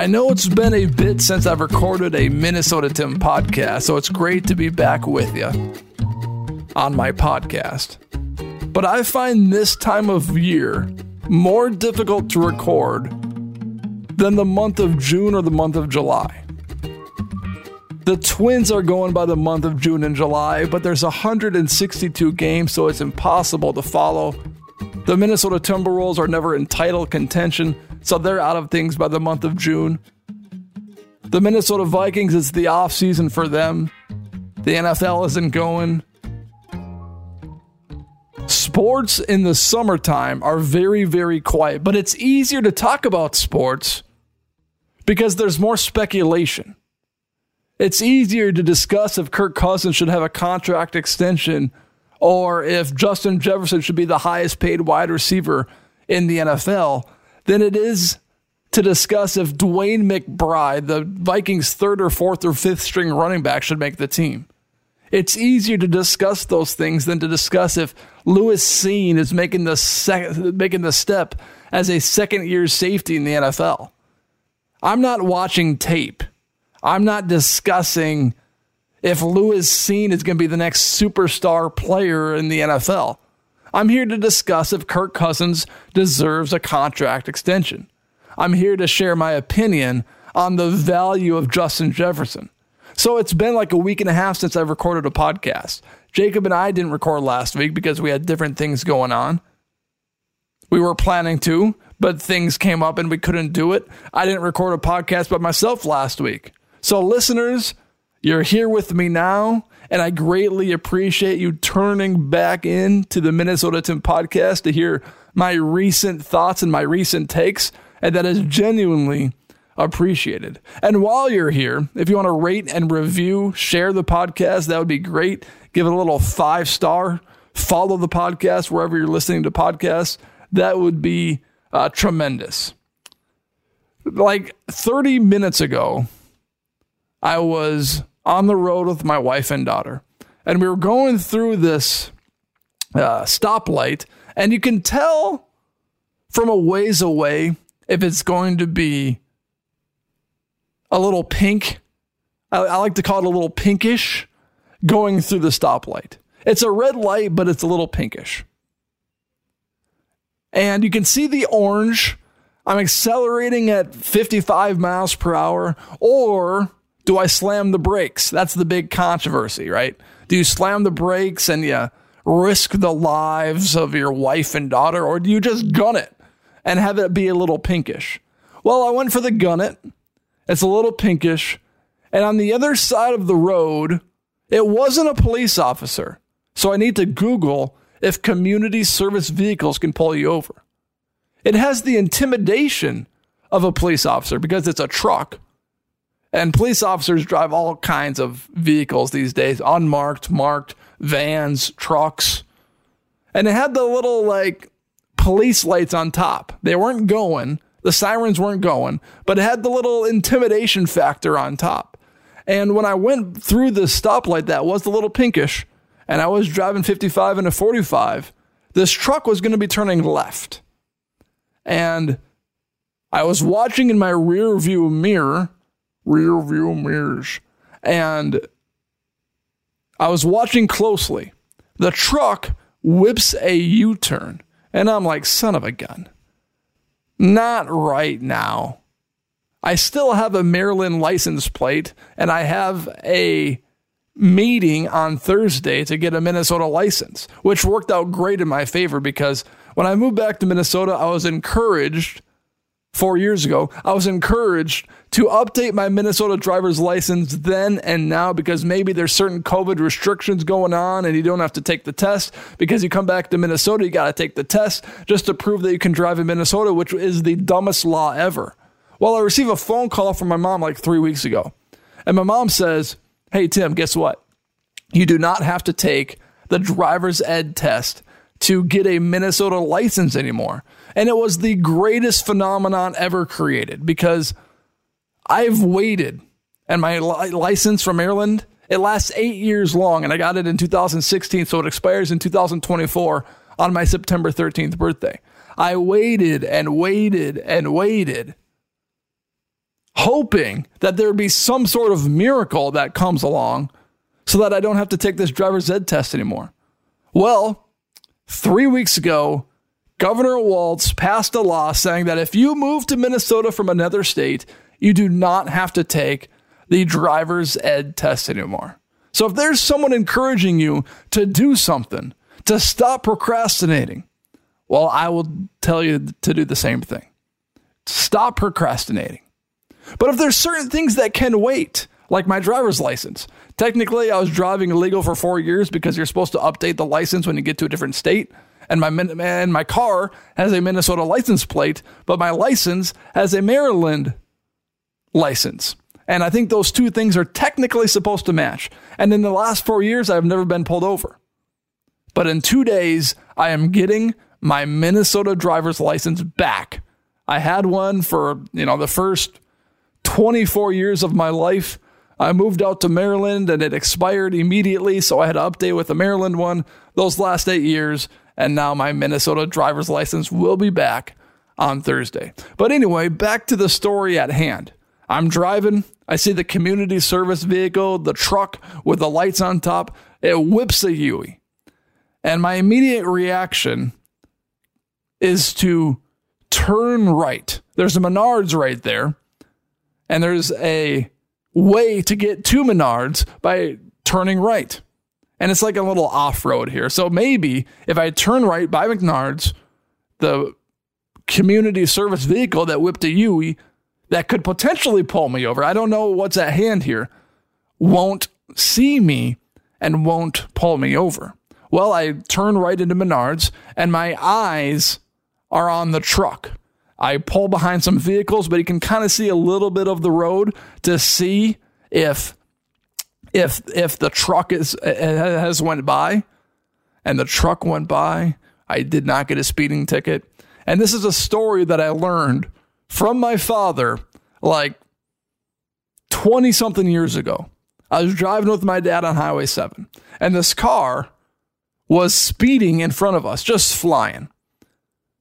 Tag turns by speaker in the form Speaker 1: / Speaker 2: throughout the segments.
Speaker 1: I know it's been a bit since I've recorded a Minnesota Tim podcast, so it's great to be back with you on my podcast. But I find this time of year more difficult to record than the month of June or the month of July. The Twins are going by the month of June and July, but there's 162 games, so it's impossible to follow. The Minnesota Timberwolves are never in title contention, so they're out of things by the month of June. The Minnesota Vikings, it's the off season for them. The NFL isn't going. Sports in the summertime are very, very quiet, but it's easier to talk about sports because there's more speculation. It's easier to discuss if Kirk Cousins should have a contract extension or if Justin Jefferson should be the highest paid wide receiver in the NFL than it is to discuss if DeWayne McBride, the Vikings' third or fourth or fifth string running back, should make the team. It's easier to discuss those things than to discuss if Lewis Cine is making the sec- making the step as a second year safety in the NFL. I'm not watching tape. I'm not discussing if Lewis Cine is going to be the next superstar player in the NFL. I'm here to discuss if Kirk Cousins deserves a contract extension. I'm here to share my opinion on the value of Justin Jefferson. So it's been like a week and a half since I've recorded a podcast. Jacob and I didn't record last week because we had different things going on. We were planning to, but things came up and we couldn't do it. I didn't record a podcast by myself last week. So, listeners, you're here with me now, and I greatly appreciate you turning back into the Minnesota Tim podcast to hear my recent thoughts and my recent takes, and that is genuinely appreciated. And while you're here, if you want to rate and review, share the podcast, that would be great. Give it a little five star. Follow the podcast wherever you're listening to podcasts. That would be uh, tremendous. Like 30 minutes ago, I was on the road with my wife and daughter, and we were going through this uh, stoplight, and you can tell from a ways away if it's going to be a little pink. I, I like to call it a little pinkish going through the stoplight. It's a red light, but it's a little pinkish. And you can see the orange. I'm accelerating at 55 miles per hour, or do I slam the brakes? That's the big controversy, right? Do you slam the brakes and you risk the lives of your wife and daughter, or do you just gun it and have it be a little pinkish? Well, I went for the gun it. It's a little pinkish. And on the other side of the road, it wasn't a police officer. So I need to Google if community service vehicles can pull you over. It has the intimidation of a police officer because it's a truck. And police officers drive all kinds of vehicles these days unmarked, marked, vans, trucks. And it had the little like police lights on top. They weren't going, the sirens weren't going, but it had the little intimidation factor on top. And when I went through the stoplight that was the little pinkish, and I was driving 55 and a 45, this truck was going to be turning left. And I was watching in my rear view mirror, rear view mirrors, and I was watching closely. The truck whips a U turn, and I'm like, son of a gun. Not right now. I still have a Maryland license plate, and I have a meeting on Thursday to get a Minnesota license, which worked out great in my favor because when I moved back to Minnesota, I was encouraged four years ago, I was encouraged to update my Minnesota driver's license then and now because maybe there's certain COVID restrictions going on and you don't have to take the test. Because you come back to Minnesota, you got to take the test just to prove that you can drive in Minnesota, which is the dumbest law ever. Well, I received a phone call from my mom like three weeks ago. And my mom says, Hey, Tim, guess what? You do not have to take the driver's ed test to get a Minnesota license anymore. And it was the greatest phenomenon ever created because I've waited and my li- license from Maryland, it lasts eight years long and I got it in 2016. So it expires in 2024 on my September 13th birthday. I waited and waited and waited hoping that there would be some sort of miracle that comes along so that I don't have to take this driver's ed test anymore. Well, three weeks ago, Governor Walz passed a law saying that if you move to Minnesota from another state, you do not have to take the driver's ed test anymore. So if there's someone encouraging you to do something, to stop procrastinating, well, I will tell you to do the same thing. Stop procrastinating. But if there's certain things that can wait, like my driver's license, technically I was driving illegal for four years because you're supposed to update the license when you get to a different state. And my and my car has a Minnesota license plate, but my license has a Maryland license. And I think those two things are technically supposed to match. And in the last four years, I've never been pulled over. But in two days, I am getting my Minnesota driver's license back. I had one for, you know, the first 24 years of my life. I moved out to Maryland and it expired immediately, so I had to update with the Maryland one those last eight years, and now my Minnesota driver's license will be back on Thursday. But anyway, back to the story at hand. I'm driving, I see the community service vehicle, the truck with the lights on top, it whips a Huey. And my immediate reaction is to turn right. There's a Menards right there, and there's a way to get to Menards by turning right. And it's like a little off road here. So maybe if I turn right by Menards, the community service vehicle that whipped a Huey that could potentially pull me over, I don't know what's at hand here, won't see me and won't pull me over. Well, I turn right into Menards and my eyes are on the truck. I pull behind some vehicles, but you can kind of see a little bit of the road to see if if if the truck is has went by and the truck went by. I did not get a speeding ticket. And this is a story that I learned from my father like 20 something years ago. I was driving with my dad on Highway 7, and this car was speeding in front of us, just flying.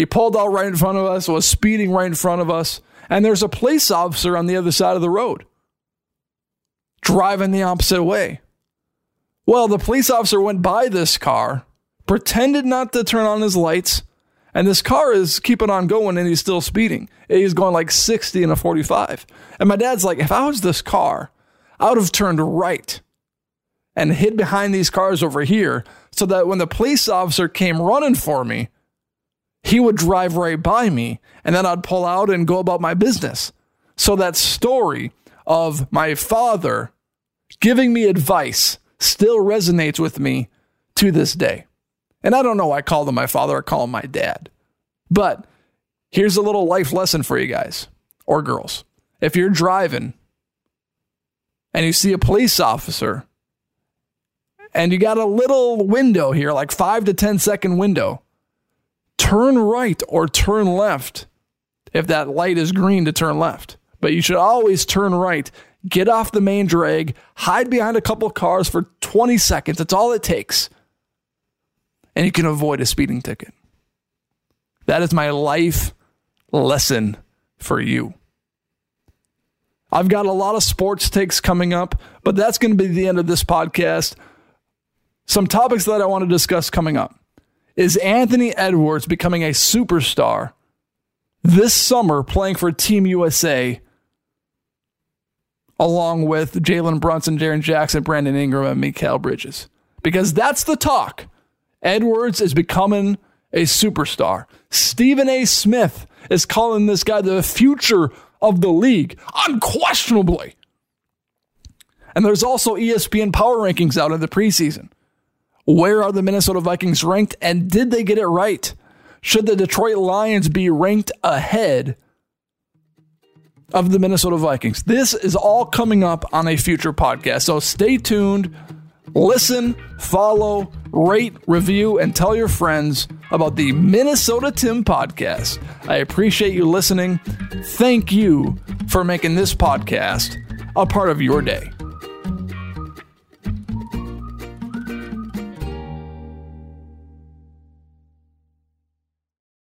Speaker 1: He pulled out right in front of us, was speeding right in front of us, and there's a police officer on the other side of the road driving the opposite way. Well, the police officer went by this car, pretended not to turn on his lights, and this car is keeping on going and he's still speeding. He's going like 60 and a 45. And my dad's like, if I was this car, I would have turned right and hid behind these cars over here so that when the police officer came running for me, he would drive right by me and then I'd pull out and go about my business. So that story of my father giving me advice still resonates with me to this day. And I don't know why I call him my father, I call him my dad. But here's a little life lesson for you guys or girls. If you're driving and you see a police officer and you got a little window here, like five to ten second window, turn right or turn left if that light is green to turn left. But you should always turn right. Get off the main drag, hide behind a couple cars for 20 seconds. That's all it takes. And you can avoid a speeding ticket. That is my life lesson for you. I've got a lot of sports takes coming up, but that's going to be the end of this podcast. Some topics that I want to discuss coming up. Is Anthony Edwards becoming a superstar this summer playing for Team USA along with Jalen Brunson, Jaren Jackson, Brandon Ingram, and Mikal Bridges? Because that's the talk. Edwards is becoming a superstar. Stephen A. Smith is calling this guy the future of the league, unquestionably. And there's also ESPN power rankings out in the preseason. Where are the Minnesota Vikings ranked and did they get it right? Should the Detroit Lions be ranked ahead of the Minnesota Vikings? This is all coming up on a future podcast. So stay tuned, listen, follow, rate, review, and tell your friends about the Minnesota Tim podcast. I appreciate you listening. Thank you for making this podcast a part of your day.